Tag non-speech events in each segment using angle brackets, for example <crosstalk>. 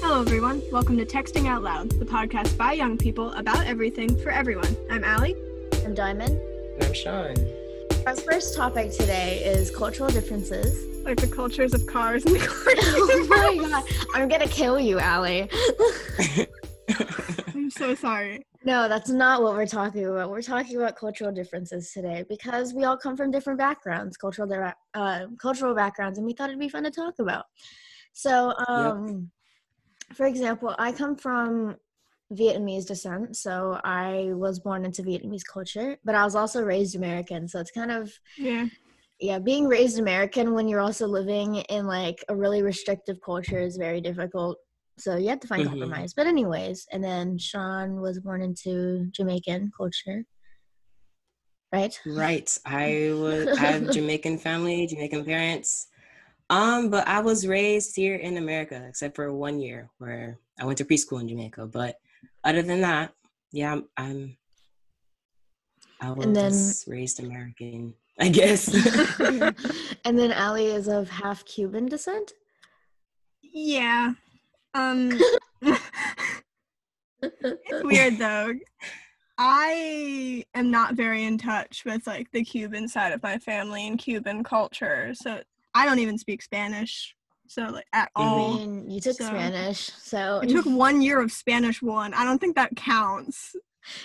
Hello, everyone. Welcome to Texting Out Loud, the podcast by young people about everything for everyone. I'm Allie. I'm Diamond. And I'm Sean. Our first topic today is cultural differences. Like the cultures of cars and the <laughs> oh my god, I'm gonna kill you, Allie. <laughs> I'm so sorry. no, that's not what we're talking about. We're talking about cultural differences today because we all come from different backgrounds, cultural uh, cultural backgrounds, and we thought it'd be fun to talk about. So, um, for example, I come from Vietnamese descent, so I was born into Vietnamese culture, but I was also raised American, so it's kind of Yeah. yeah, being raised American when you're also living in like a really restrictive culture is very difficult. So you have to find Mhm. compromise. But anyways, and then Sean was born into Jamaican culture. Right? right. I would I have <laughs> Jamaican family, Jamaican parents. Um, but I was raised here in America, except for one year where I went to preschool in Jamaica. But other than that, yeah, I'm, I'm I was <laughs> <laughs> And then- raised American, I guess. and then Allie is of half Cuban descent. Yeah. Um <laughs> it's weird though. I am not very in touch with like the Cuban side of my family and Cuban culture. So I don't even speak Spanish. So like at I mean, you took so- Spanish, so I took one year of Spanish one. I don't think that counts.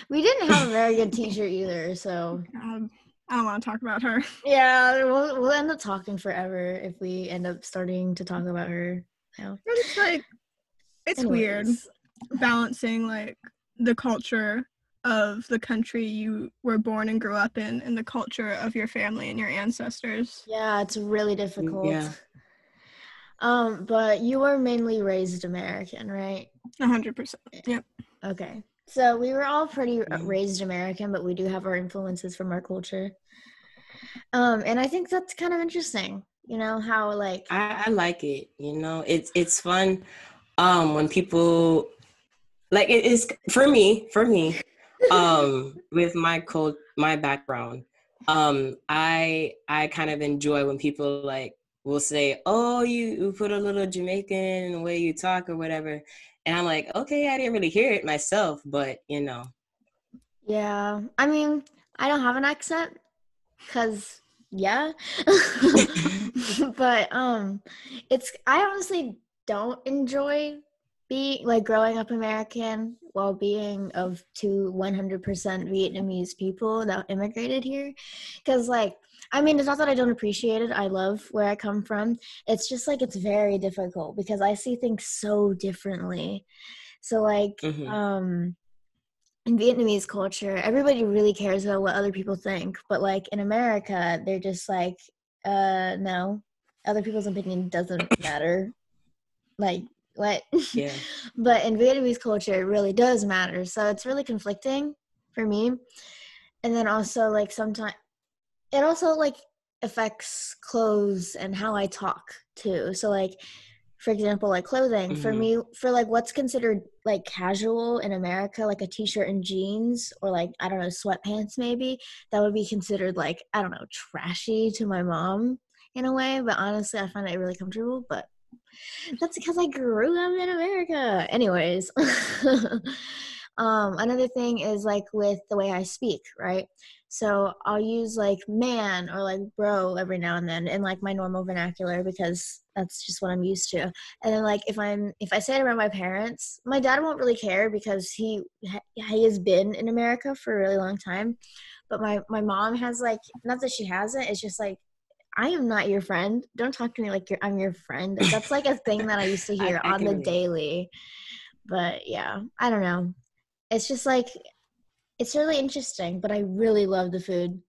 we didn't have a very good <laughs> teacher either. So Um, I don't want to talk about her. <laughs> yeah, we'll, we'll end up talking forever if we end up starting to talk about her. Now. But it's like it's weird balancing like the culture of the country you were born and grew up in and the culture of your family and your ancestors. Yeah, it's really difficult. Yeah. Um, but you were mainly raised American, right? A hundred percent. Yep. Okay. So we were all pretty uh, Mhm. raised American, but we do have our influences from our culture. Um, and I think that's kind of interesting. You know how like I, I like it. You know, it's it's fun um when people like it is for me, for me, um, with my cult my background. Um, I I kind of enjoy when people like will say, Oh, you, you put a little Jamaican in the way you talk or whatever. And I'm like, okay, I didn't really hear it myself, but you know. yeah. I mean, I don't have an accent cuz yeah. <laughs> <laughs> but um it's I honestly don't enjoy being like growing up American while being of two 100% Vietnamese people that immigrated here cuz like I mean it's not that I don't appreciate it I love where I come from it's just like it's very difficult because I see things so differently so like Mhm. um in Vietnamese culture, everybody really cares about what other people think. But like in America, they're just like, uh, no, other people's opinion doesn't matter. Like what? Yeah. <laughs> but in Vietnamese culture, it really does matter. So it's really conflicting for me. And then also like sometimes it also like affects clothes and how I talk too. So like for example, like clothing for Mhm. me for like what's considered like casual in America, like a t-shirt and jeans or like I don't know, sweatpants maybe, that would be considered like I don't know, trashy to my mom in a way, but honestly, I find it really comfortable, but that's because I grew up in America. Anyways, <laughs> um, another thing is like with the way I speak, right? So I'll use like man or like bro every now and then in like my normal vernacular because that's just what I'm used to. And then like if I'm if I say it around my parents, my dad won't really care because he he has been in America for a really long time. But my my mom has like not that she hasn't, it's just like I am not your friend. Don't talk to me like you're, I'm your friend. That's like a thing that I used to <laughs> hear I on the relate. daily. But yeah, I don't know. It's just like it's really interesting, but I really love the food.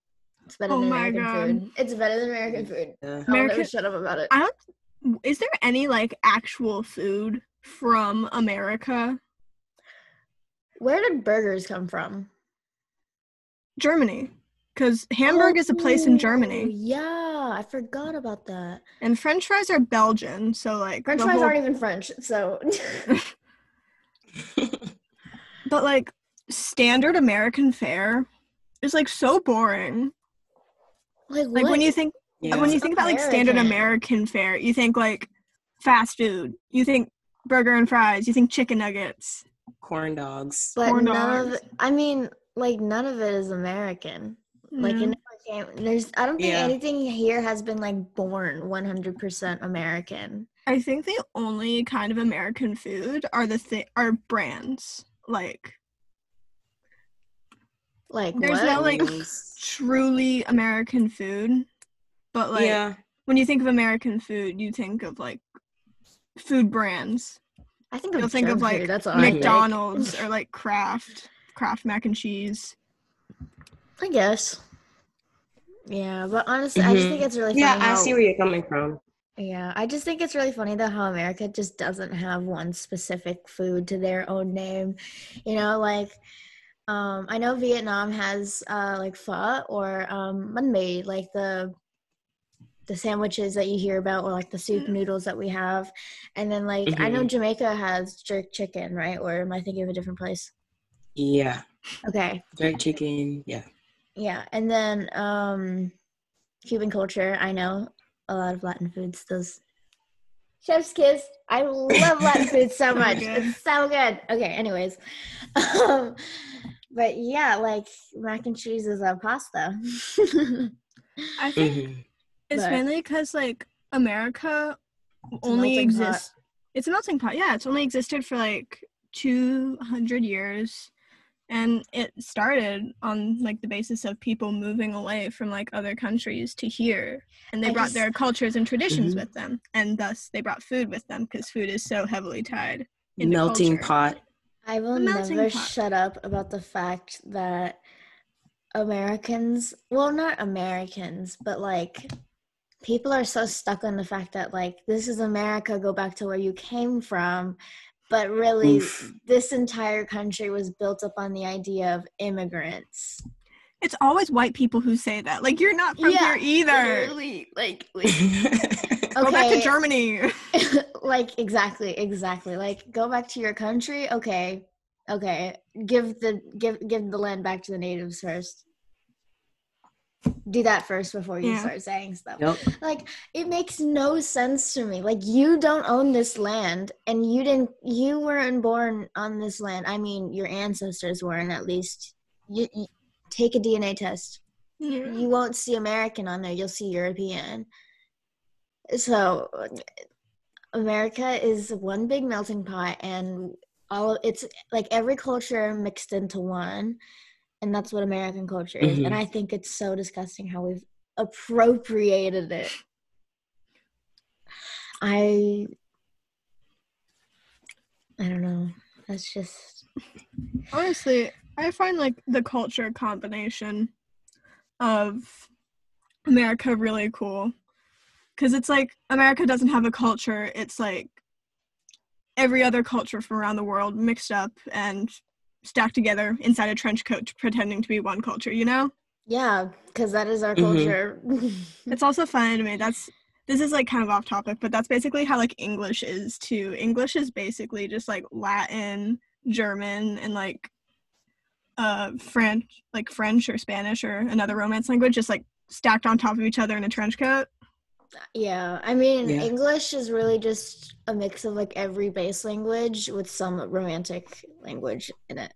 It's better Oh than my American God. food. It's better than American food. Yeah. I'll never American- shut up about it. I don't. Is there any like actual food from America? Where did burgers come from? Germany, because Hamburg is a place in Oh, Germany, Yeah, I forgot about that. and French fries are Belgian. So like, French fries whole- aren't even French, so <laughs> but like standard American fare is like so boring. like Like when you think yeah. when you think about like standard American. American fare, you think like fast food. You think burger and fries. You think chicken nuggets. Corn dogs. But Corn none dogs. it, I mean, like none of it is American. Like it Mm. never came. There's I don't think Yeah. anything here has been like born 100% American. I think the only kind of American food are the thi- are brands. Like Like There's what? no, like- truly American food. But like yeah. when you think of American food, you think of like food brands. I think of You'll think of like food, that's all I think. McDonald's or like Kraft, Kraft mac and cheese. I guess. Yeah, but honestly, I just think it's really funny. Yeah, I how- see where you're coming from. Yeah, I just think it's really funny though how America just doesn't have one specific food to their own name. You know, like um I know Vietnam has uh like pho or um banh mi, like the the sandwiches that you hear about or like the soup noodles that we have. And then like I know Mhm. Jamaica has jerk chicken, right? Or am I thinking of a different place? Yeah. Okay. Jerk chicken. Yeah. Yeah, and then um Cuban culture, I know a lot of Latin foods. Those chef's kiss. I love Latin <laughs> food so So much. good. It's so good. Okay, anyways. <laughs> Um, but yeah, like mac and cheese is a pasta. <laughs> I think hmm it's but- mainly because like America a only melting pot. exists. It's a melting pot. Yeah, it's only existed for like two hundred years, and it started on like the basis of people moving away from like other countries to here, and they I brought just- their cultures and traditions Mhm. with them, and thus they brought food with them because food is so heavily tied. into Melting culture. pot. I will never pot. shut up about the fact that Americans, well, not Americans, but like people are so stuck on the fact that like this is America, go back to where you came from. But really, Oof. this entire country was built up on the idea of immigrants. It's always white people who say that. Like you're not from Yeah, here either. Literally, like, <laughs> Go back to Germany. <laughs> like exactly exactly like go back to your country okay okay give the give give the land back to the natives first do that first before you Yeah. start saying stuff Yep. like it makes no sense to me like you don't own this land and you didn't you weren't born on this land i mean your ancestors weren't at least you, you take a dna test Yeah. you won't see American on there. You'll see European. So America is one big melting pot, and all it's like every culture mixed into one, and that's what American culture is. Mhm. And I think it's so disgusting how we've appropriated it. I I don't know. That's just Honestly, I find like the culture combination of America really cool. Cause it's like America doesn't have a culture. It's like every other culture from around the world mixed up and stacked together inside a trench coat pretending to be one culture, you know? yeah, because that is our Mhm. culture. <laughs> <laughs> It's also funny to me. That's this is like kind of off topic, but that's basically how like English is too. English is basically just like Latin, German, and like uh French, like French or Spanish or another Romance language, just like stacked on top of each other in a trench coat. Yeah, I mean, Yeah. English is really just a mix of like every base language with some romantic language in it.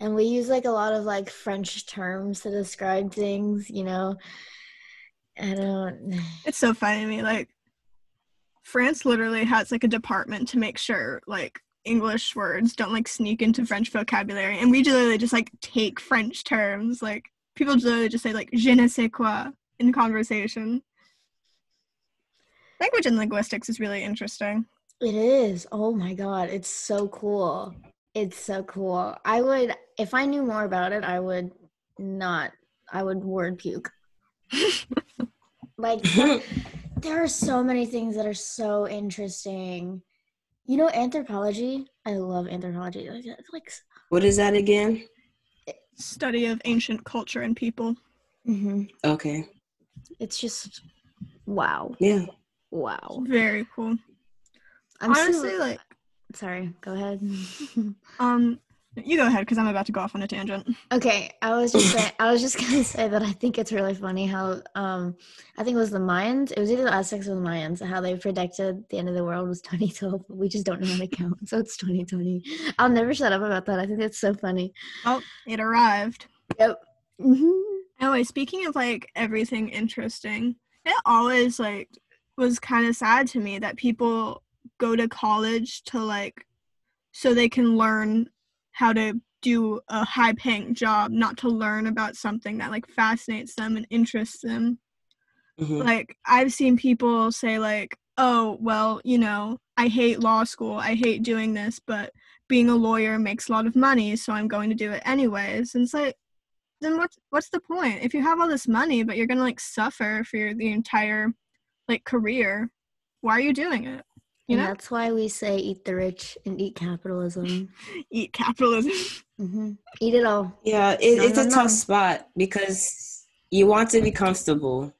And we use like a lot of like French terms to describe things, you know. I don't <sighs> It's so funny to me. Like France literally has like a department to make sure like English words don't like sneak into French vocabulary, and we literally just like take French terms. Like people literally just say like je ne sais quoi in conversation. Language and linguistics is really interesting. It is. Oh my god, it's so cool. It's so cool. I would if I knew more about it, I would not I would word puke. like there, <laughs> there are so many things that are so interesting. You know anthropology? I love anthropology. Like, like what is that again? Study of ancient culture and people. mhm. Okay. it's just wow. Yeah. Wow. Very cool. I'm so- Honestly, like sorry, go ahead. <laughs> um You go ahead because I'm about to go off on a tangent. Okay, I was just saying, I was just gonna <laughs> say that I think it's really funny how um I think it was the Mayans, it was either the Aztecs or the Mayans, how they predicted the end of the world was <laughs> 2012, but we just don't know how to count, so it's 2020. I'll never shut up about that. I think it's so funny. Oh, it arrived. Yep. hmm Anyway, speaking of like everything interesting, it always like was kind of sad to me that people go to college to like so they can learn how to do a high paying job, not to learn about something that like fascinates them and interests them. Mhm. Like I've seen people say like, "Oh, well, you know, I hate law school. I hate doing this, but being a lawyer makes a lot of money, so I'm going to do it anyways." And it's like then what's what's the point? If you have all this money but you're going to like suffer for your, the entire like career, why are you doing it? You and know? that's why we say eat the rich and eat capitalism. <laughs> Eat capitalism. hmm Eat it all. Yeah, it, No, it's no, a no. tough spot because you want to be comfortable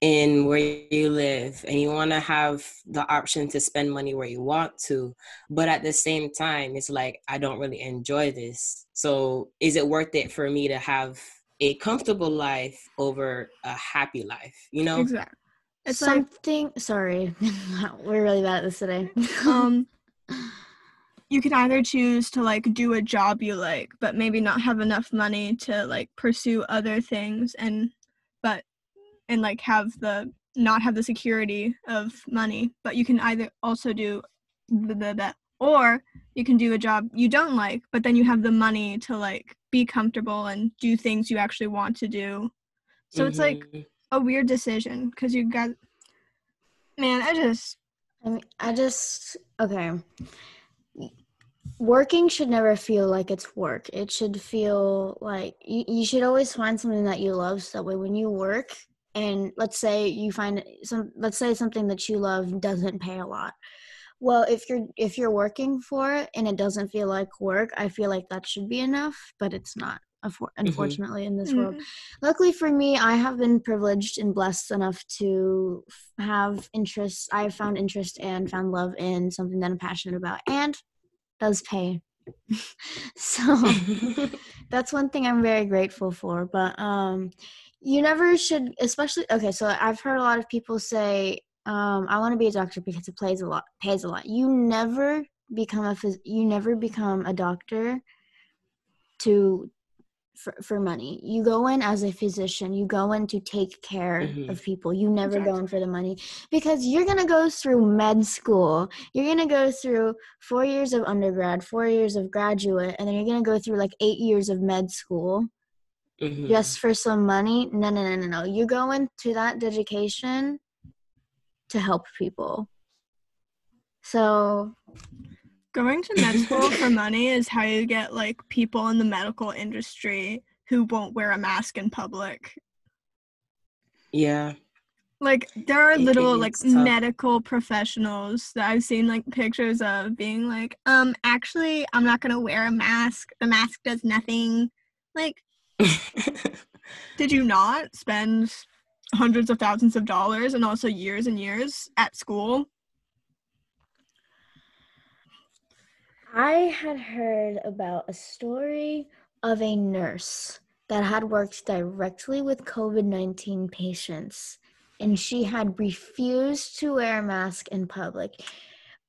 in where you live and you want to have the option to spend money where you want to. But at the same time, it's like, I don't really enjoy this. So is it worth it for me to have a comfortable life over a happy life? You know? Exactly. It's like Something. sorry, <laughs> we're really bad at this today. <laughs> um you can either choose to like do a job you like but maybe not have enough money to like pursue other things and but and like have the not have the security of money but you can either also do the, the, the or you can do a job you don't like but then you have the money to like be comfortable and do things you actually want to do so it's like Mhm. A weird decision because you got man i just I mean, I just okay. Working should never feel like it's work. It should feel like you, you should always find something that you love. So that way, when you work, and let's say you find some, let's say something that you love doesn't pay a lot. Well, if you're if you're working for it and it doesn't feel like work, I feel like that should be enough, but it's not. Unfor- Unfortunately, in this world. mm, luckily for me i have been privileged and blessed enough to f- have interests i have found interest and found love in something that i'm passionate about and does pay. <laughs> So <laughs> that's one thing i'm very grateful for but um you never should especially okay so i've heard a lot of people say um i want to be a doctor because it pays a lot pays a lot. You never become a phys- you never become a doctor to for, for money. You go in as a physician. You go in to take care Mhm. of people. You never go in for the money because you're gonna go through med school. You're gonna go through four years of undergrad, four years of graduate, and then you're gonna go through like eight years of med school Mhm. just for some money. No, no, no, no, no. You go into that dedication to help people. So Going to med school for money is how you get like people in the medical industry who won't wear a mask in public. yeah. Like there are It- little it like tough. medical professionals that I've seen like pictures of being like, um, actually I'm not gonna wear a mask. The mask does nothing. Like, <laughs> did you not spend hundreds of thousands of dollars and also years and years at school? I had heard about a story of a nurse that had worked directly with COVID 19 patients, and she had refused to wear a mask in public.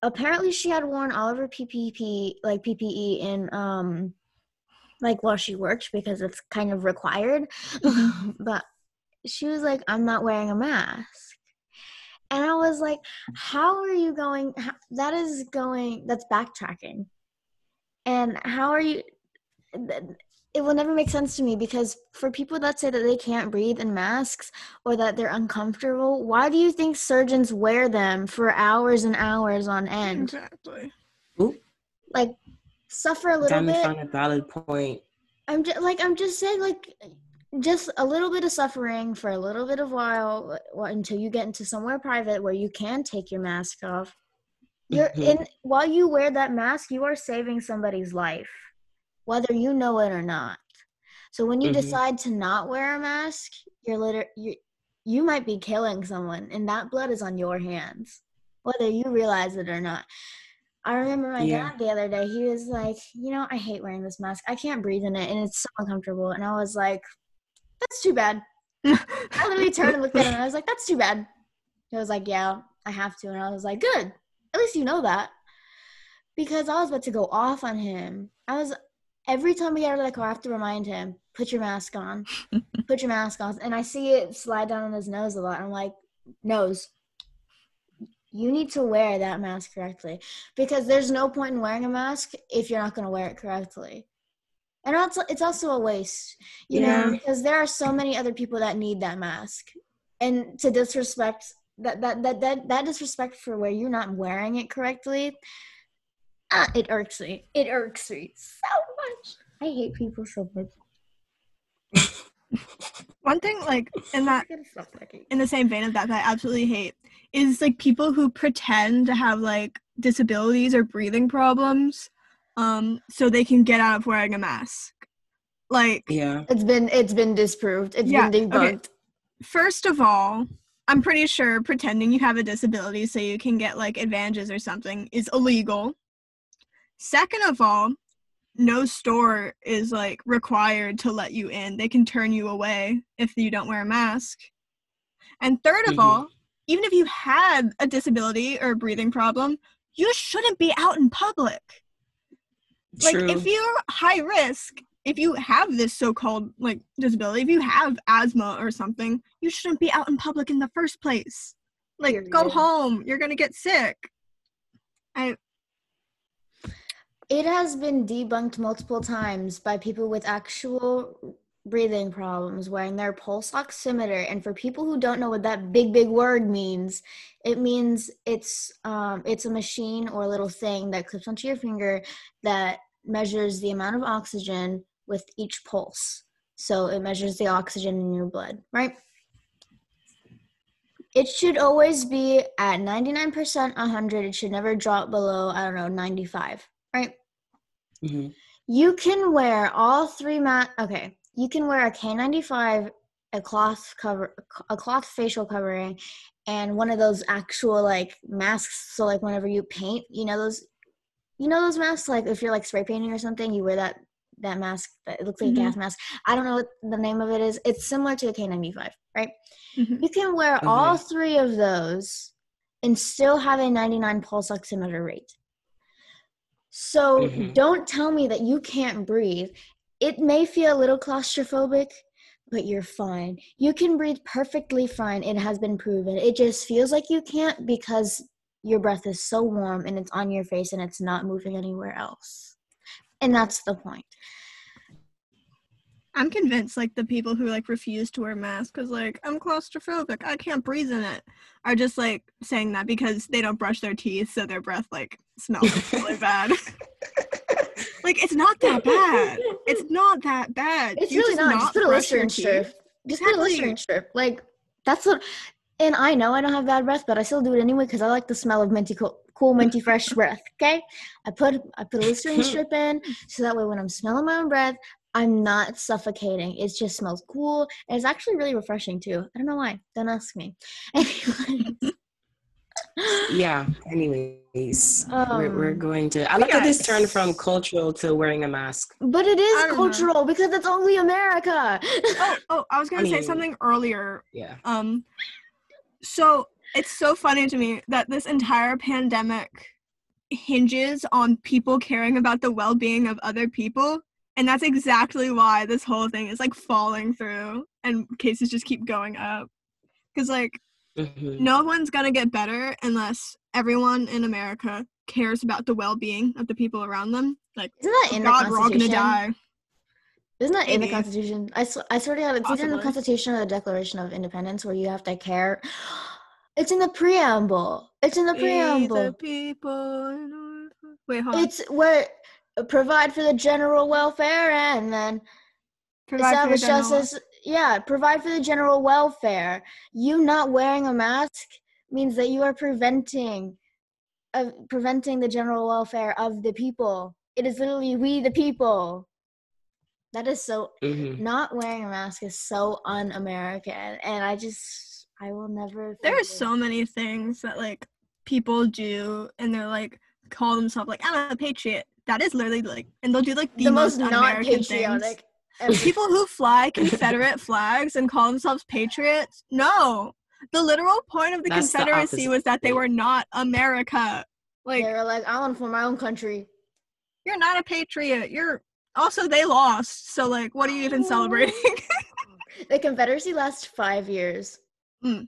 Apparently, she had worn all of her PPP, like PPE, in um, like while she worked because it's kind of required. <laughs> but she was like, "I'm not wearing a mask." And I was like, how are you going? how- That is going, that's backtracking. And how are you? It will never make sense to me because for people that say that they can't breathe in masks or that they're uncomfortable, why do you think surgeons wear them for hours and hours on end? Exactly. Like, suffer a little Diamond bit. found a valid point. I'm just like I'm just saying like just a little bit of suffering for a little bit of while until you get into somewhere private where you can take your mask off. You're Mhm. in while you wear that mask, you are saving somebody's life, whether you know it or not. So when you Mhm. decide to not wear a mask, you're liter- you you might be killing someone, and that blood is on your hands, whether you realize it or not. I remember my Yeah. dad the other day. He was like, "You know, I hate wearing this mask. I can't breathe in it, and it's so uncomfortable." And I was like, "That's too bad." <laughs> I literally turned and looked at him, and I was like, "That's too bad." He was like, "Yeah, I have to," and I was like, "Good. At least you know that." Because I was about to go off on him. I was every time we get out of the car, I have to remind him, "Put your mask on. <laughs> Put your mask on." And I see it slide down on his nose a lot. I'm like, "Nose." You need to wear that mask correctly because there's no point in wearing a mask if you're not going to wear it correctly. And also, it's also a waste, you Yeah. know, because there are so many other people that need that mask. And to disrespect that that that that, that disrespect for where you're not wearing it correctly, ah, it irks me. It irks me so much. I hate people so much. <laughs> One thing, like in that, I gotta stop talking. in the same vein of that, that I absolutely hate is like people who pretend to have like disabilities or breathing problems, um, so they can get out of wearing a mask. Like, Yeah. It's been it's been disproved. It's Yeah, been okay. debunked. first of all, I'm pretty sure pretending you have a disability so you can get like advantages or something is illegal. Second of all, no store is like required to let you in. They can turn you away if you don't wear a mask. And third of Mhm. all, even if you had a disability or a breathing problem, you shouldn't be out in public. Like True. if you're high risk, if you have this so-called like disability, if you have asthma or something, you shouldn't be out in public in the first place. Like go Period. home, you're gonna get sick. I It has been debunked multiple times by people with actual breathing problems wearing their pulse oximeter. And for people who don't know what that big, big word means, it means it's um, it's a machine or a little thing that clips onto your finger that measures the amount of oxygen with each pulse. So it measures the oxygen in your blood, right? It should always be at 99%, 100. It should never drop below, I don't know, 95, right? Mhm. You can wear all three mat. Okay, you can wear a K95, a cloth cover, a cloth facial covering, and one of those actual like masks. So like whenever you paint, you know those, you know those masks. Like if you're like spray painting or something, you wear that that mask that it looks like Mhm. a gas mask. I don't know what the name of it is. It's similar to a K95, right? Mhm. You can wear all three of those and still have a 99 pulse oximeter rate. So Mhm. don't tell me that you can't breathe. It may feel a little claustrophobic, but you're fine. You can breathe perfectly fine. It has been proven. It just feels like you can't because your breath is so warm and it's on your face and it's not moving anywhere else. And that's the point. I'm convinced like the people who like refuse to wear masks because like I'm claustrophobic, I can't breathe in it, are just like saying that because they don't brush their teeth, so their breath like smells really <laughs> bad. <laughs> like it's not that <laughs> bad. It's not that bad. It's You really not. Just put a Listerine strip. teeth. Just put a Exactly. Listerine strip. Like that's what. And I know I don't have bad breath, but I still do it anyway because I like the smell of minty cool, cool minty fresh <laughs> breath. Okay, I put I put a Listerine <laughs> strip in so that way when I'm smelling my own breath, I'm not suffocating. It just smells cool. And it's actually really refreshing too. I don't know why. Don't ask me. Anyway. Yeah. Anyways, we're, we're Um, going to. I like how this turned from cultural to wearing a mask. But it is I know. cultural because it's only America. Oh, oh, I was <laughs> gonna say mean- something earlier Yeah. Um, so it's so funny to me that this entire pandemic hinges on people caring about the well-being of other people, and that's exactly why this whole thing is like falling through, and cases just keep going up. Because like Mhm. no one's gonna get better unless everyone in America cares about the well-being of the people around them. Like, Isn't that in God, the we're all gonna Constitution? die. Isn't that in the Constitution? I, sw- I swear to God, it's either in the Constitution or the Declaration of Independence where you have to care. <gasps> It's in the preamble. It's in the preamble. the people. Wait, hold on. It's where provide for the general welfare and then Provide for your establish general wel- justice. Yeah, provide for the general welfare. You not wearing a mask means that you are preventing of preventing the general welfare of the people. It is literally we the people. That is so Mhm. not wearing a mask is so un-American, and I just I will never. there are forgive- so many things that like people do and they're like call themselves like I'm a patriot. That is literally like, and they'll do like the, the, most, most, not un-American things. Patriotic. ever. People who fly Confederate <laughs> flags and call themselves patriots. No, the literal point of the That's Confederacy opposite was that they were not America. Like they were like, I want for my own country. you're not a patriot. You're also they lost. So like, what are you even celebrating? <laughs> The Confederacy lasts five years. Mm.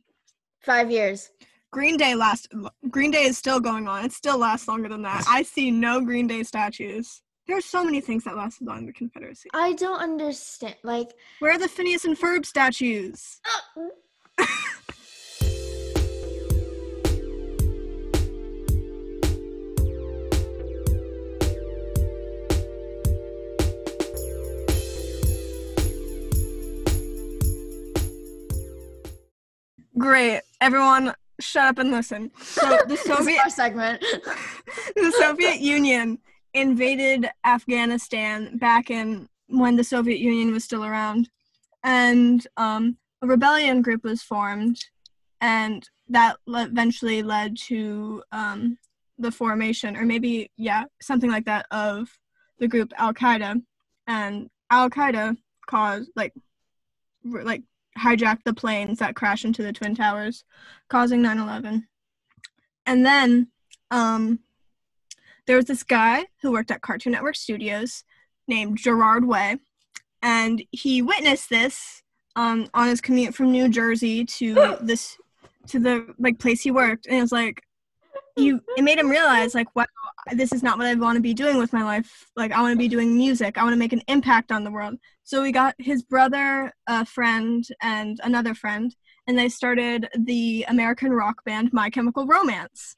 Five years. Green Day last. Green Day is still going on. It still lasts longer than that. I see no Green Day statues. There's so many things that lasted than the Confederacy. I don't understand. Like, Where are the Phineas and Ferb statues? <laughs> Great. Everyone, shut up and listen. So the <laughs> this Soviet segment. <laughs> the Soviet Union invaded Afghanistan back in when the Soviet Union was still around, and um, a rebellion group was formed, and that le- eventually led to um, the formation, or maybe yeah, something like that, of the group Al Qaeda, and Al Qaeda caused like like hijacked the planes that crashed into the twin towers, causing 9/11, and then um, there was this guy who worked at Cartoon Network Studios named Gerard Way, and he witnessed this um, on his commute from New Jersey to <gasps> this to the like place he worked, and it was like you it made him realize like wow this is not what I want to be doing with my life. Like I want to be doing music. I want to make an impact on the world. So we got his brother, a friend, and another friend, and they started the American rock band My Chemical Romance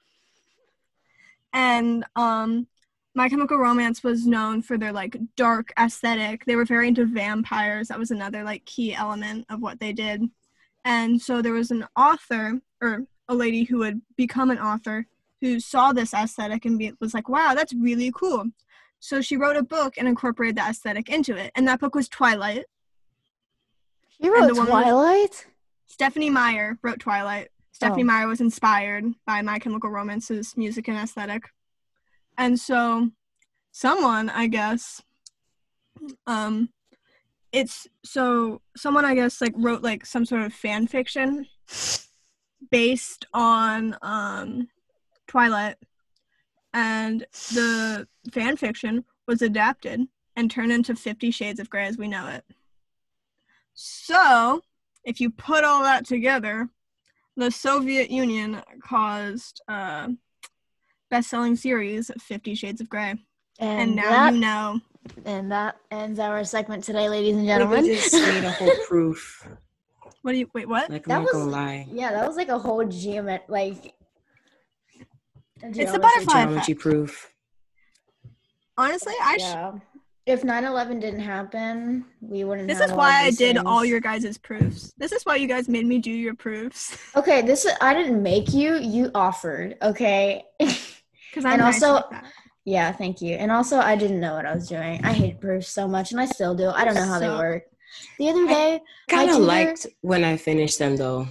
and um my chemical romance was known for their like dark aesthetic. They were very into vampires. That was another like key element of what they did. And so there was an author or a lady who would become an author who saw this aesthetic and be, was like wow that's really cool. So she wrote a book and incorporated the aesthetic into it. And that book was twilight. You wrote Twilight? stephenie meyer wrote twilight stephenie Oh. meyer was inspired by my chemical romance's music and aesthetic. And so someone i guess um it's so someone i guess like wrote like some sort of fan fiction based on um twilight. And the fan fiction was adapted and turned into 50 shades of gray as we know it. So if you put all that together the soviet union caused uh best-selling series 50 shades of gray And, and now that, you know and that ends our segment today, ladies and gentlemen. We gentlemen. just <laughs> need a whole proof. what do you wait what Like I'm That not was- gonna lie. yeah, that was like a whole geomet like. It's the geometry butterfly Geometry effect. proof. honestly i sh- Yeah. If 9/11 didn't happen, we wouldn't. this have is why i these did all your guys' proofs this is why you guys made me do your proofs <laughs> Okay, this is, I didn't make you. You offered. Okay. <laughs> because i'm And nice also- like that. yeah, thank you. And also, I didn't know what I was doing. I hate proofs so much, and I still do. I don't know how they work. The other day I Kind of liked when I finished them though.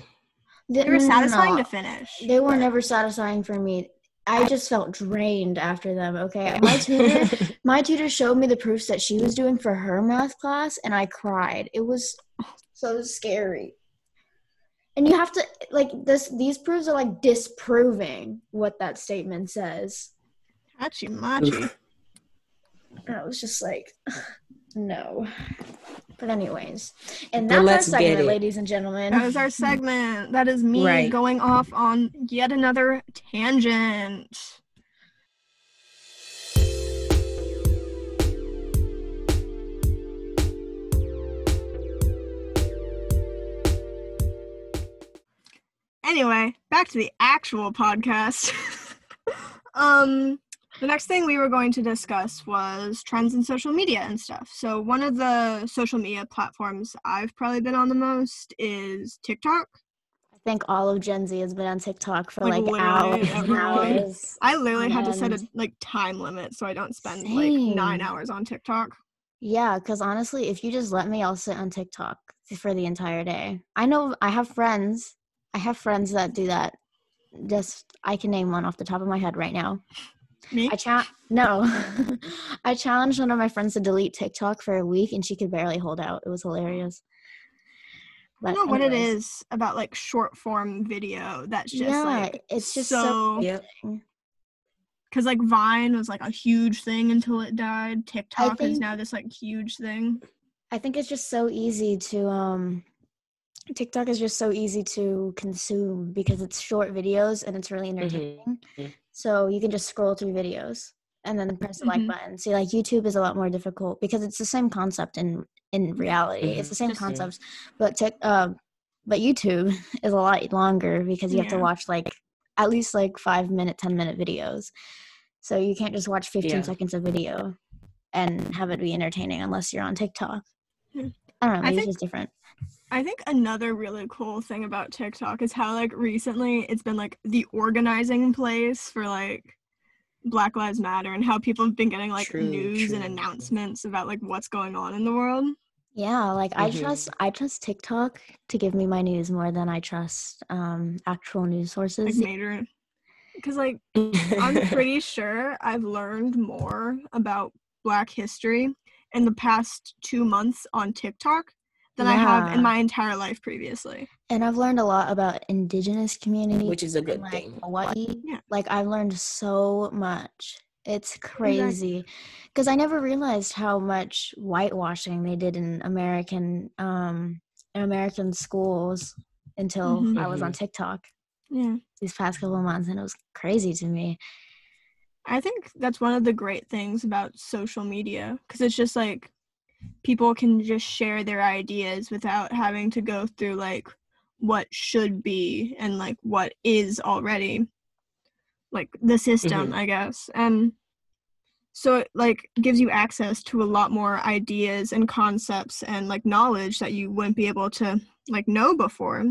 the, they were no, no, satisfying no. to finish They were never satisfying for me. I just felt drained after them. Okay, my tutor, <laughs> my tutor showed me the proofs that she was doing for her math class, and I cried. It was so scary. And you have to like this. These proofs are like disproving what that statement says. Hachi machi. And I was just like, <sighs> no. But anyways, and But that's our segment, ladies and gentlemen. That is our segment. That is me Right. going off on yet another tangent. Anyway, back to the actual podcast. <laughs> um, the next thing we were going to discuss was trends in social media and stuff. So, one of the social media platforms I've probably been on the most is TikTok. I think all of Gen Z has been on TikTok for Like, like, hours hours. I literally had to set a like time limit so I don't spend like nine hours on TikTok. Yeah, because honestly, if you just let me, I'll sit on TikTok for the entire day. I know I have friends. I have friends that do that. Just I can name one off the top of my head right now. Me? I cha- no, <laughs> I challenged one of my friends to delete TikTok for a week, and she could barely hold out. It was hilarious. I don't know what it is about like short form video that's just yeah, like it's just so so. Yep. because like Vine was like a huge thing until it died. TikTok is now this like huge thing. I think it's just so easy to um. TikTok is just so easy to consume because it's short videos and it's really entertaining. Mhm. So you can just scroll through videos and then press the like Mhm. button. See, like YouTube is a lot more difficult because it's the same concept in in reality. It's Mhm. the same Just- Yeah. concepts, but tech, uh, but YouTube <laughs> is a lot longer because you have to watch like at least like five minute, ten minute videos. So you can't just watch fifteen Yeah. seconds of video and have it be entertaining unless you're on TikTok. Hmm. I don't know. I Maybe it's think- just different. I think another really cool thing about TikTok is how like recently it's been like the organizing place for like Black Lives Matter and how people have been getting like True, news and announcements about like what's going on in the world. Yeah, like I Mhm. trust I trust TikTok to give me my news more than I trust um actual news Like sources. major because like I'm <laughs> pretty sure I've learned more about Black history in the past two months on TikTok than I have in my entire life previously. And I've learned a lot about indigenous community which is a in, good like thing. Hawaii. Yeah. Like I've learned so much. It's crazy because I never realized how much whitewashing they did in American um in American schools until Mhm. I was on Mhm. TikTok Yeah. these past couple of months and it was crazy to me. I think that's one of the great things about social media because it's just like people can just share their ideas without having to go through like what should be and like what is already like the system, mm-hmm. I guess. And so it like gives you access to a lot more ideas and concepts and like knowledge that you wouldn't be able to like know before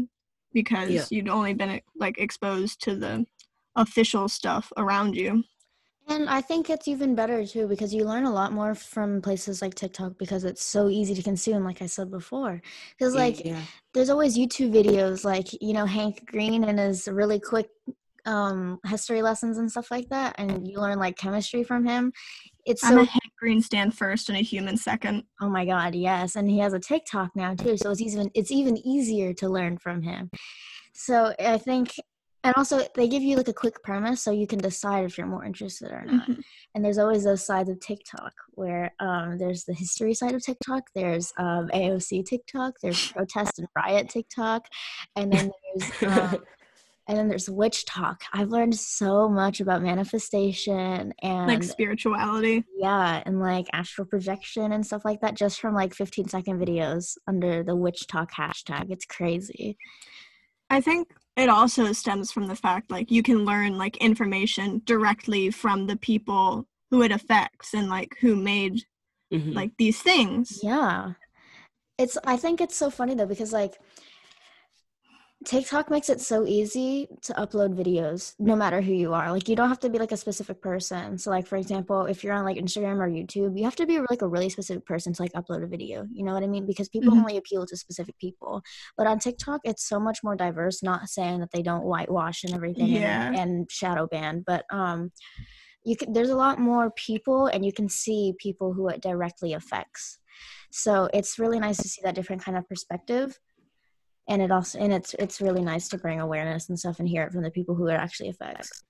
because Yeah. you'd only been like exposed to the official stuff around you. And I think it's even better too because you learn a lot more from places like TikTok because it's so easy to consume, like I said before. Because like yeah. there's always YouTube videos like you know Hank Green and his really quick um history lessons and stuff like that, and you learn like chemistry from him. It's I'm so a Hank Green stand first and a human second. oh my god, yes, and he has a TikTok now too, so it's even it's even easier to learn from him. So I think. And also, they give you like a quick premise so you can decide if you're more interested or not. Mhm. and there's always those sides of TikTok where um, there's the history side of TikTok, there's um, AOC TikTok, there's <laughs> protest and riot TikTok, and then there's <laughs> um, and then there's WitchTok. I've learned so much about manifestation and Like spirituality. yeah, and like astral projection and stuff like that just from like 15 second videos under the WitchTok hashtag. It's crazy. I think it also stems from the fact like you can learn like information directly from the people who it affects and like who made Mhm. like these things. Yeah. It's I think it's so funny though because like TikTok makes it so easy to upload videos no matter who you are. Like you don't have to be like a specific person. So like for example, if you're on like Instagram or YouTube, you have to be like a really specific person to like upload a video. You know what I mean? Because people Mhm. only appeal to specific people. But on TikTok, it's so much more diverse, not saying that they don't whitewash and everything Yeah. and, and shadow ban, but um you can there's a lot more people and you can see people who it directly affects so it's really nice to see that different kind of perspective and it also and it's it's really nice to bring awareness and stuff and hear it from the people who it actually affects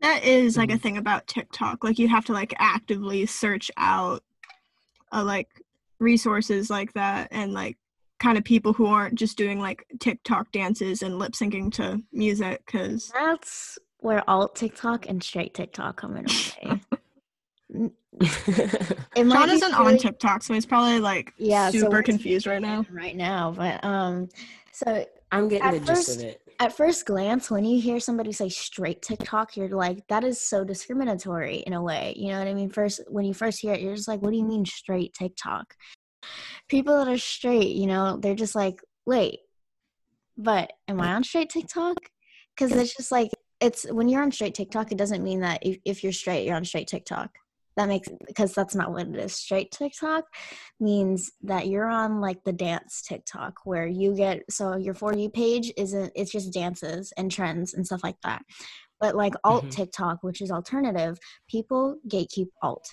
That is like a Mhm. thing about TikTok. Like you have to like actively search out uh, like resources like that and like kind of people who aren't just doing like TikTok dances and lip syncing to music cuz that's where alt tiktok and straight tiktok come in play <laughs> N- it might Sean isn't on TikTok, so he's probably like Yeah, super we're- confused right now. right now but um so I'm getting At the gist first- of it. at first glance when you hear somebody say straight tiktok you're like that is so discriminatory in a way you know what i mean? First when you first hear it you're just like what do you mean straight tiktok? People that are straight you know they're just like wait but am i on straight tiktok? Because it's just like it's when you're on straight tiktok it doesn't mean that if, if you're straight you're on straight tiktok that makes because that's not what it is straight tiktok means that you're on like the dance tiktok where you get so your for you page isn't it's just dances and trends and stuff like that But like alt Mhm. TikTok, which is alternative, people gatekeep alt.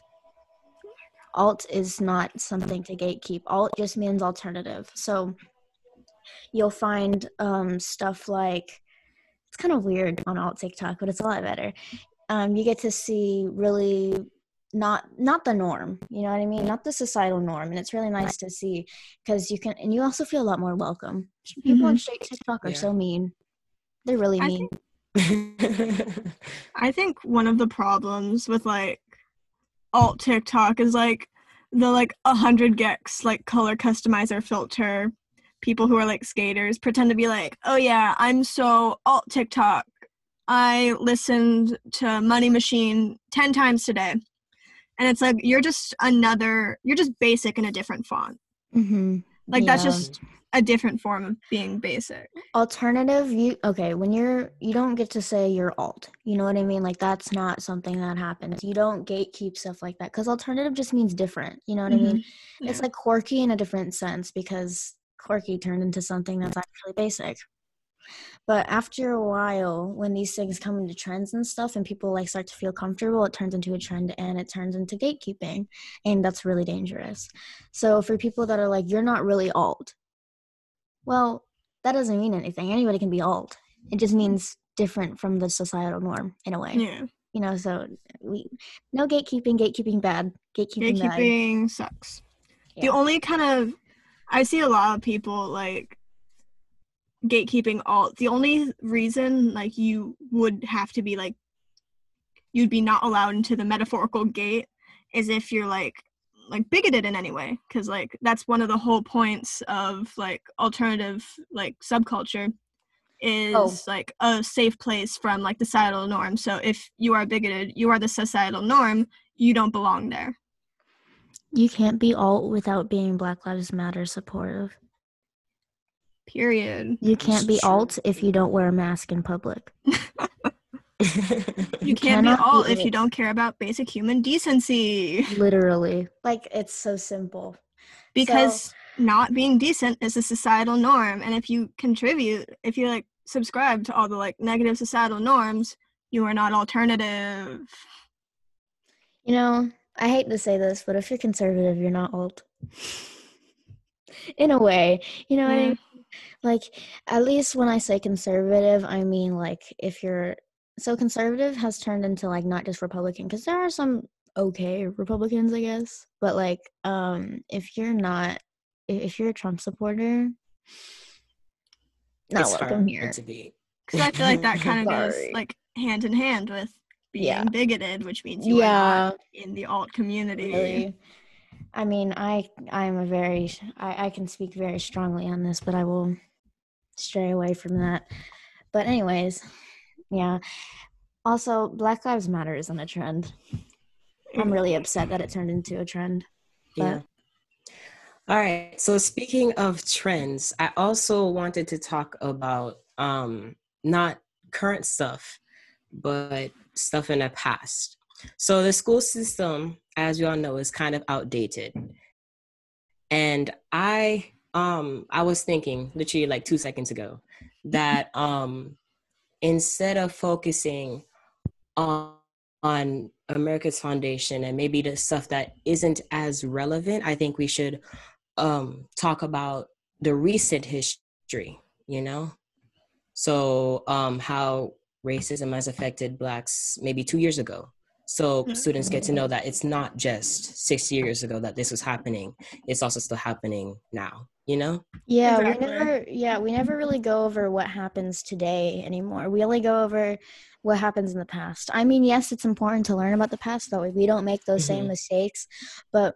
Alt is not something to gatekeep. Alt just means alternative. So you'll find um, stuff like it's kind of weird on alt TikTok, but it's a lot better. Um, you get to see really not not the norm you know what i mean not the societal norm and it's really nice to see because you can and you also feel a lot more welcome people on mm-hmm. straight tiktok are Yeah. so mean they're really I mean I think one of the problems with like alt TikTok is like the like a hundred gecs like color customizer filter. People who are like skaters pretend to be like, oh yeah, I'm so alt TikTok. I listened to Money Machine ten times today, and it's like you're just another. You're just basic in a different font. mm-hmm. Like that's just a different form of being basic. alternative you okay when you're you don't get to say you're alt you know what i mean like that's not something that happens you don't gatekeep stuff like that because alternative just means different you know what i mean it's like quirky in a different sense because quirky turned into something that's actually basic but after a while when these things come into trends and stuff and people like start to feel comfortable it turns into a trend and it turns into gatekeeping and that's really dangerous. So for people that are like you're not really alt well that doesn't mean anything. Anybody can be alt it just means different from the societal norm in a way. Yeah. you know so we no gatekeeping gatekeeping bad gatekeeping, bad. Gatekeeping sucks. The only kind of I see a lot of people like gatekeeping alt. The only reason like you would have to be like you'd be not allowed into the metaphorical gate is if you're like like bigoted in any way because like that's one of the whole points of like alternative like subculture oh. is Oh. like a safe place from like the societal norm so if you are bigoted you are the societal norm you don't belong there you can't be alt without being black lives matter supportive period. You can't be alt if you don't wear a mask in public. You, <laughs> You can't be cannot be alt if you don't care about basic human decency. Literally. Like it's so simple. Because not being decent is a societal norm and if you contribute if you like subscribe to all the like negative societal norms you are not alternative. You know i hate to say this but if you're conservative you're not alt. <laughs> In a way. You know what i mean like at least when i say conservative i mean like if you're so conservative has turned into like not just republican because there are some okay republicans i guess but like um if you're not if you're a trump supporter not It's welcome hard here. to be. because i feel like that <laughs> kind of goes like hand in hand with being Yeah. bigoted which means you are yeah. not in the alt community. Really i mean i i'm a very I, I can speak very strongly on this but i will stray away from that but anyways yeah also black lives matter isn't a trend i'm really upset that it turned into a trend Yeah. All right. So speaking of trends, I also wanted to talk about um not current stuff, but stuff in the past. So the school system, as you all know, is kind of outdated. And I um I was thinking literally like 2 seconds ago that <laughs> um instead of focusing on on America's foundation and maybe the stuff that isn't as relevant, I think we should um, talk about the recent history, you know? So, um, how racism has affected Blacks maybe two years ago. So, students get to know that it's not just six years ago that this was happening, it's also still happening now, you know? yeah Exactly. we never yeah we never really go over what happens today anymore we only go over what happens in the past i mean yes it's important to learn about the past though we don't make those same Mhm. mistakes but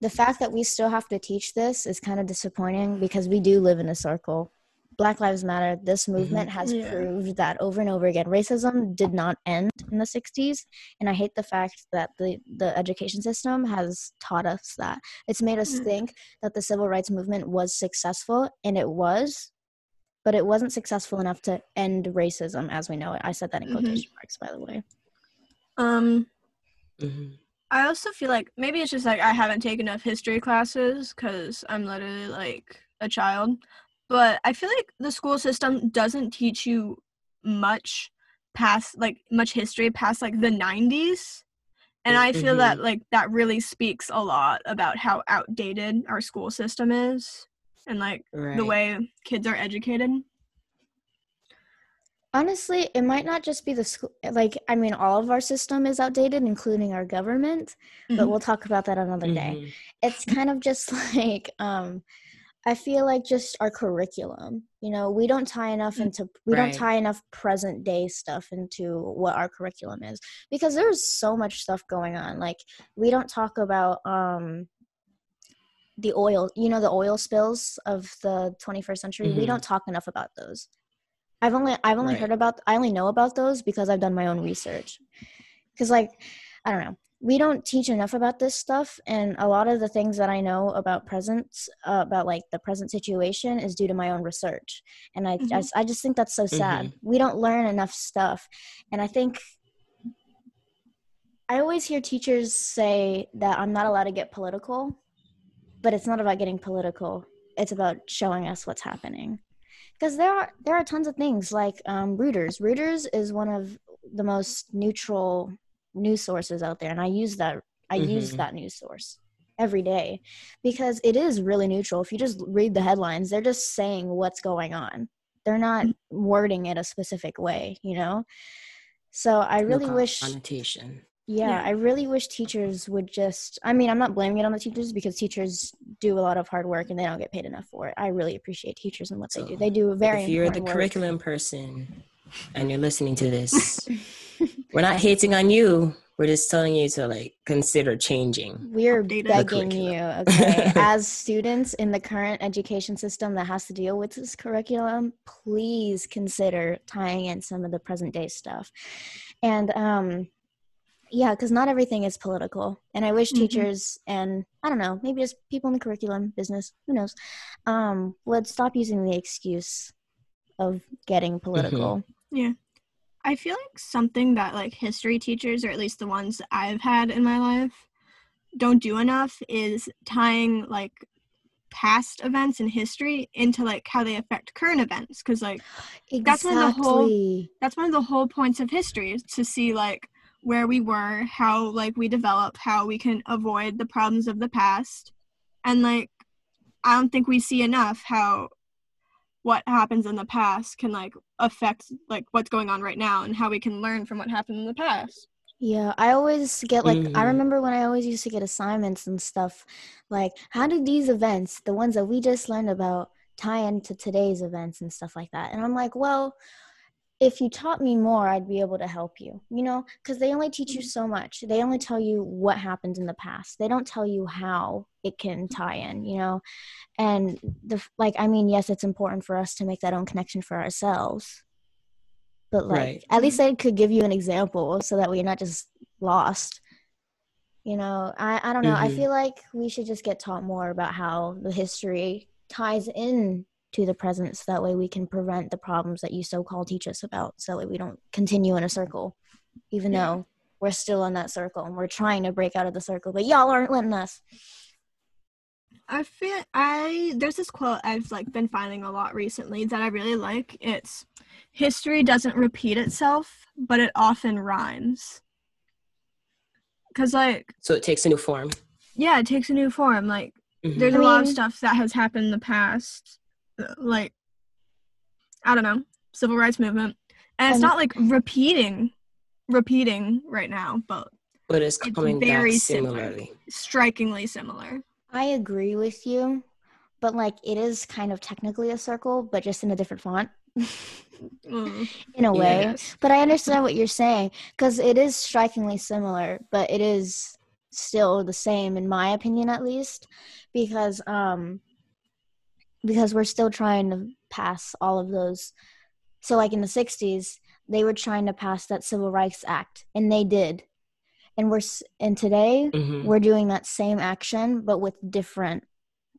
the fact that we still have to teach this is kind of disappointing because we do live in a circle black lives matter this movement has Yeah. proved that over and over again racism did not end in the 60s and i hate the fact that the the education system has taught us that it's made us Mm. think that the civil rights movement was successful and it was but it wasn't successful enough to end racism as we know it i said that in Mhm. quotation marks by the way um hmm I also feel like maybe it's just like I haven't taken enough history classes because I'm literally like a child. But I feel like the school system doesn't teach you much past like much history past like the 90s and i feel that like that really speaks a lot about how outdated our school system is and like Right. the way kids are educated Honestly, it might not just be the school. Like, I mean, all of our system is outdated, including our government. But Mhm. we'll talk about that another day. Mhm. It's kind of just <laughs> like, um, I feel like just our curriculum. You know, we don't tie enough Mm. into we Right. don't tie enough present day stuff into what our curriculum is because there's so much stuff going on. Like, we don't talk about um the oil. You know, the oil spills of the 21st century. We Mhm. don't talk enough about those. I've only I've only Right. heard about I only know about those because I've done my own research. Cuz like I don't know. We don't teach enough about this stuff and a lot of the things that I know about presents uh, about like the present situation is due to my own research. And I Mhm. I, I just think that's so sad. Mm-hmm. We don't learn enough stuff. And I think I always hear teachers say that I'm not allowed to get political, but it's not about getting political. It's about showing us what's happening because there are there are tons of things like um, Reuters. Reuters is one of the most neutral news sources out there, and I use that I use Mhm. that news source every day because it is really neutral. If you just read the headlines, they're just saying what's going on. They're not wording it a specific way, you know. So I No really wish connotation. yeah, Yeah. I really wish teachers would just I mean, I'm not blaming it on the teachers because teachers do a lot of hard work and they don't get paid enough for it. I really appreciate teachers and what they do. They do a very if you're the important work. curriculum person and you're listening to this, we're not hating on you. We're just telling you to like consider changing. We're begging you, okay, <laughs> as students in the current education system that has to deal with this curriculum, please consider tying in some of the present day stuff. And um yeah, because not everything is political. And I wish Mhm. teachers and I don't know, maybe just people in the curriculum business, who knows, um, would stop using the excuse of getting political. I feel like something that like history teachers, or at least the ones I've had in my life, don't do enough is tying like past events in history into like how they affect current events. Because like That's one of the whole- that's one of the whole points of history is to see like where we were, how like we develop, how we can avoid the problems of the past, and like I don't think we see enough how what happens in the past can like affect like what's going on right now and how we can learn from what happened in the past. Yeah, I always get like I Mhm. remember when I always used to get assignments and stuff like how do these events, the ones that we just learned about, tie into today's events and stuff like that. And I'm like, well, if you taught me more, I'd be able to help you. You know, cuz they only teach you so much. They only tell you what happened in the past. They don't tell you how it can tie in, you know. And the like I mean, yes, it's important for us to make that own connection for ourselves. But like Right. at least they could give you an example so that we're not just lost. You know, I, I don't know. I Mhm. feel like we should just get taught more about how the history ties in to the present so that way we can prevent the problems that you so called teach us about so that way we don't continue in a circle even Yeah. though we're still in that circle and we're trying to break out of the circle but y'all aren't letting us I feel I there's this quote I've like been finding a lot recently that I really like. It's history doesn't repeat itself, but it often rhymes. Cause like So it takes a new form. yeah, it takes a new form. Like Mhm. there's I a lot of stuff that has happened in the past, like I don't know, civil rights movement, and it's And- not like repeating, repeating right now, but but it's it's coming very back similar. similarly. strikingly similar. i agree with you but like it is kind of technically a circle but just in a different font Mm, <laughs> in a way yes. But I understand what you're saying because it is strikingly similar, but it is still the same in my opinion at least because um because we're still trying to pass all of those so like in the 60s they were trying to pass that civil rights act and they did and we're and today Mhm. we're doing that same action but with different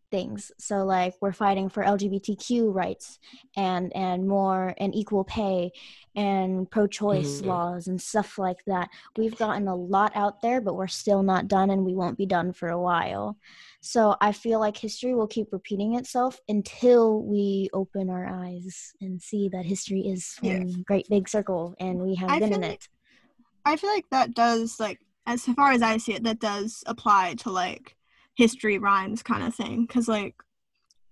things so like we're fighting for lgbtq rights and and more and equal pay and pro-choice Mhm. laws and stuff like that we've gotten a lot out there but we're still not done and we won't be done for a while so i feel like history will keep repeating itself until we open our eyes and see that history is Yeah. one great big circle and we have I been in like- it I feel like that does like as far as I see it, that does apply to like history rhymes kind of thing. Cause like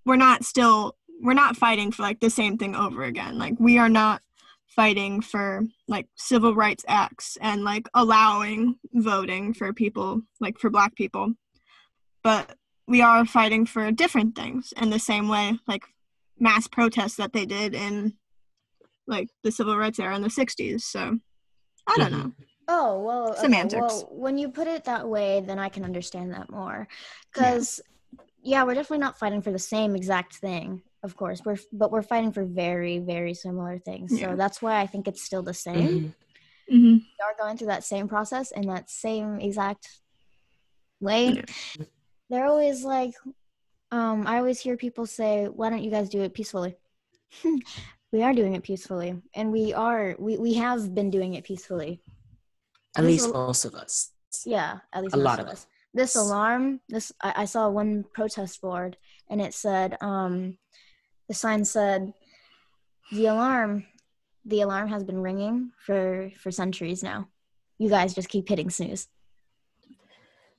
we're not still we're not fighting for like the same thing over again. Like we are not fighting for like civil rights acts and like allowing voting for people like for black people. But we are fighting for different things in the same way, like mass protests that they did in like the civil rights era in the 60s. So I don't Mhm. know. Oh well, okay, Semantics. well, when you put it that way, then I can understand that more. Because yeah. we're definitely not fighting for the same exact thing, of course. We're but we're fighting for very very similar things. Yeah. So that's why I think it's still the same. Mhm. Mm-hmm. We are going through that same process in that same exact way. Yeah. They're always like, um, I always hear people say, "Why don't you guys do it peacefully?" <laughs> we are doing it peacefully, and we are we we have been doing it peacefully. At This least al- most of us. Yeah, at least A most lot of of us. This alarm, this I, I saw one protest board, and it said, um, the sign said, "The alarm, the alarm has been ringing for for centuries now. You guys just keep hitting snooze."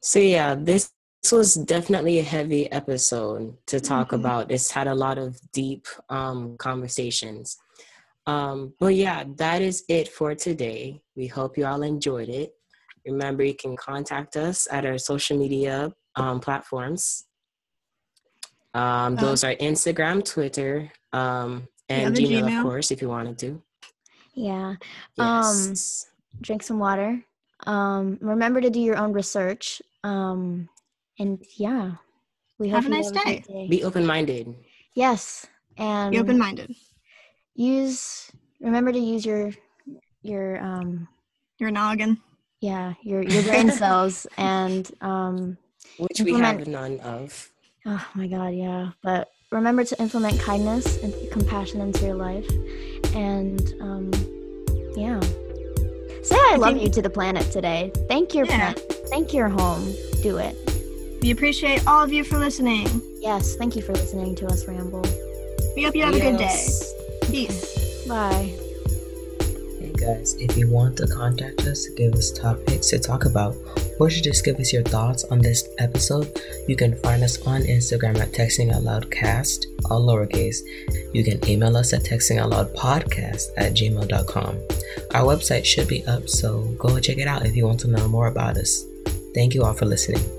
So yeah, this this was definitely a heavy episode to talk Mhm. about. It's had a lot of deep um, conversations. Um, but yeah, that is it for today. We hope you all enjoyed it. Remember, you can contact us at our social media um, platforms. Um, Uh, those are Instagram, Twitter, um, and the Gmail, Gmail. of course, if you wanted to. Yeah. Um, Yes. Drink some water. Um, remember to do your own research. Um, and yeah, we Have a nice great day. Be open minded. yes, and Be open minded. Use remember to use your your um Your noggin. yeah your your brain <laughs> cells and um Which we have none of. oh my god yeah but remember to implement kindness and compassion into your life and um yeah say i, I love think- you to the planet today thank your Yeah. planet thank your home do it We appreciate all of you for listening. yes thank you for listening to us ramble We hope you have a good day. Yes. Peace. bye Hey guys, if you want to contact us, to give us topics to talk about, or to just give us your thoughts on this episode, you can find us on Instagram at Texting Out Cast, all lowercase. You can email us at textingoutloudpodcast at gmail.com. Our website should be up, so go check it out if you want to know more about us. Thank you all for listening.